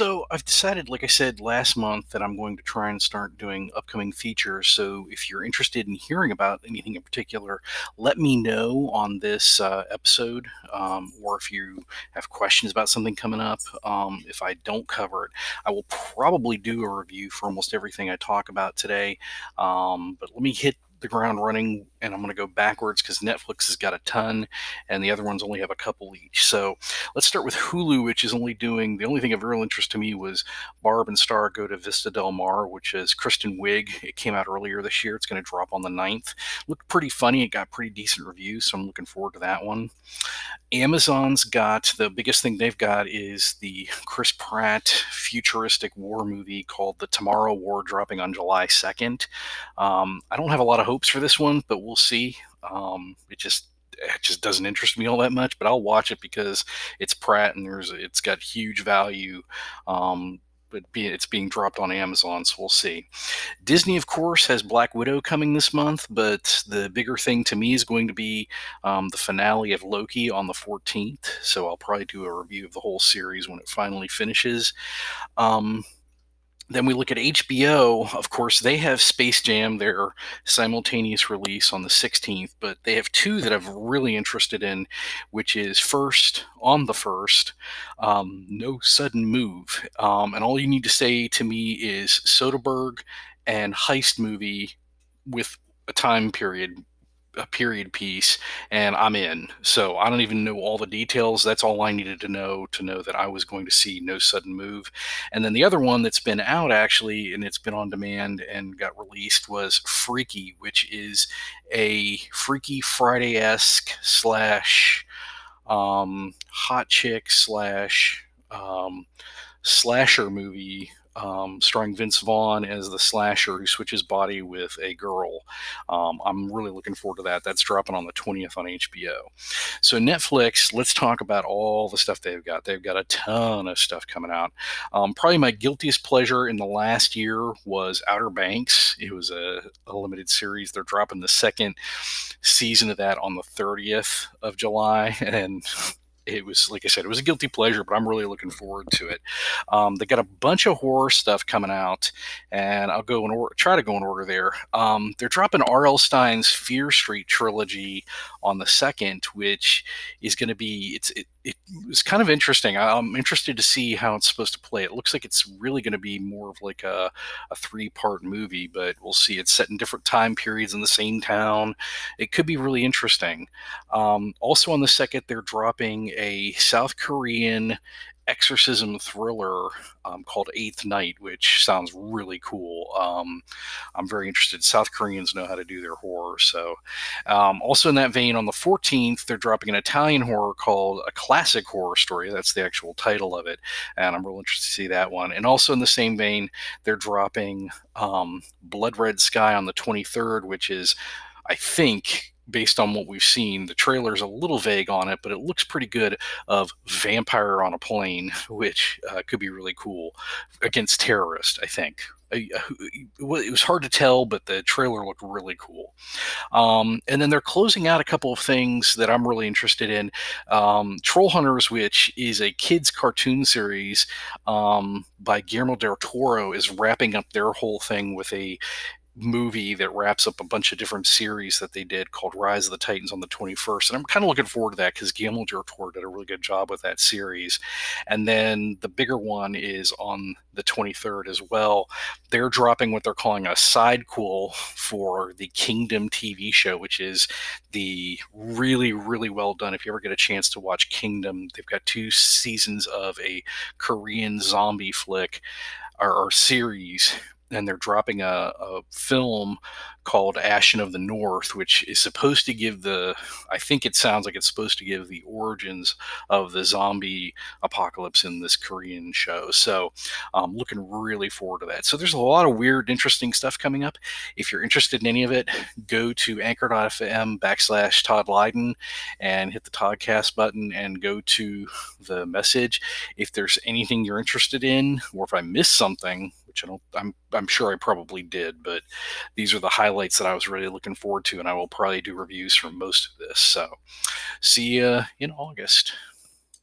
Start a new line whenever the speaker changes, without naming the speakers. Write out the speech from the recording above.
So I've decided, like I said last month, that I'm going to try and start doing upcoming features. So if you're interested in hearing about anything in particular, let me know on this uh, episode, um, or if you have questions about something coming up. Um, if I don't cover it, I will probably do a review for almost everything I talk about today. Um, but let me hit the ground running and I'm going to go backwards because Netflix has got a ton and the other ones only have a couple each. So let's start with Hulu, which is only doing the only thing of real interest to me was Barb and Star go to Vista Del Mar, which is Kristen Wiig. It came out earlier this year. It's going to drop on the 9th. Looked pretty funny. It got pretty decent reviews, so I'm looking forward to that one. Amazon's got the biggest thing they've got is the Chris Pratt futuristic war movie called The Tomorrow War, dropping on July 2nd. Um, I don't have a lot of hopes for this one, but we'll see. Um, it just it just doesn't interest me all that much, but I'll watch it because it's Pratt and there's it's got huge value. Um, but it's being dropped on Amazon, so we'll see. Disney, of course, has Black Widow coming this month, but the bigger thing to me is going to be um, the finale of Loki on the 14th. So I'll probably do a review of the whole series when it finally finishes. Um, then we look at HBO. Of course, they have Space Jam, their simultaneous release on the 16th, but they have two that I'm really interested in, which is first, on the first, um, No Sudden Move. Um, and all you need to say to me is Soderbergh and heist movie with a time period a period piece and I'm in. So I don't even know all the details. That's all I needed to know to know that I was going to see No Sudden Move. And then the other one that's been out actually and it's been on demand and got released was Freaky, which is a Freaky Friday esque slash um, hot chick slash um, slasher movie um, starring Vince Vaughn as the slasher who switches body with a girl. Um, I'm really looking forward to that. That's dropping on the 20th on HBO. So, Netflix, let's talk about all the stuff they've got. They've got a ton of stuff coming out. Um, probably my guiltiest pleasure in the last year was Outer Banks. It was a, a limited series. They're dropping the second season of that on the 30th of July. And it was like I said, it was a guilty pleasure, but I'm really looking forward to it. Um, they got a bunch of horror stuff coming out, and I'll go and or- try to go in order there. Um, they're dropping R.L. Stine's Fear Street trilogy on the second, which is going to be it's it, it was kind of interesting. I'm interested to see how it's supposed to play. It looks like it's really going to be more of like a, a three part movie, but we'll see. It's set in different time periods in the same town. It could be really interesting. Um, also, on the second, they're dropping a South Korean exorcism thriller um, called Eighth Night, which sounds really cool. Um, I'm very interested. South Koreans know how to do their horror. So, um, also in that vein, on the 14th, they're dropping an Italian horror called A Classic Horror Story. That's the actual title of it. And I'm real interested to see that one. And also in the same vein, they're dropping um, Blood Red Sky on the 23rd, which is, I think, based on what we've seen. The trailer's a little vague on it, but it looks pretty good of vampire on a plane, which uh, could be really cool against terrorists, I think. It was hard to tell, but the trailer looked really cool. Um, and then they're closing out a couple of things that I'm really interested in. Um, Trollhunters, which is a kids' cartoon series um, by Guillermo del Toro, is wrapping up their whole thing with a movie that wraps up a bunch of different series that they did called Rise of the Titans on the 21st. And I'm kind of looking forward to that because Guillermo del Toro did a really good job with that series. And then the bigger one is on the 23rd as well. They're dropping what they're calling a sidequel for the Kingdom TV show, which is the really, really well done. If you ever get a chance to watch Kingdom, they've got two seasons of a Korean zombie flick or, or series and they're dropping a, a, film called Ashin of the North, which is supposed to give the, I think it sounds like it's supposed to give the origins of the zombie apocalypse in this Korean show. So I'm um, looking really forward to that. So there's a lot of weird, interesting stuff coming up. If you're interested in any of it, go to anchor.fm backslash Todd Lyden and hit the Toddcast button and go to the message. If there's anything you're interested in, or if I miss something, which I don't, I'm, I'm sure I probably did, but these are the highlights that I was really looking forward to, and I will probably do reviews for most of this. So, see you in August.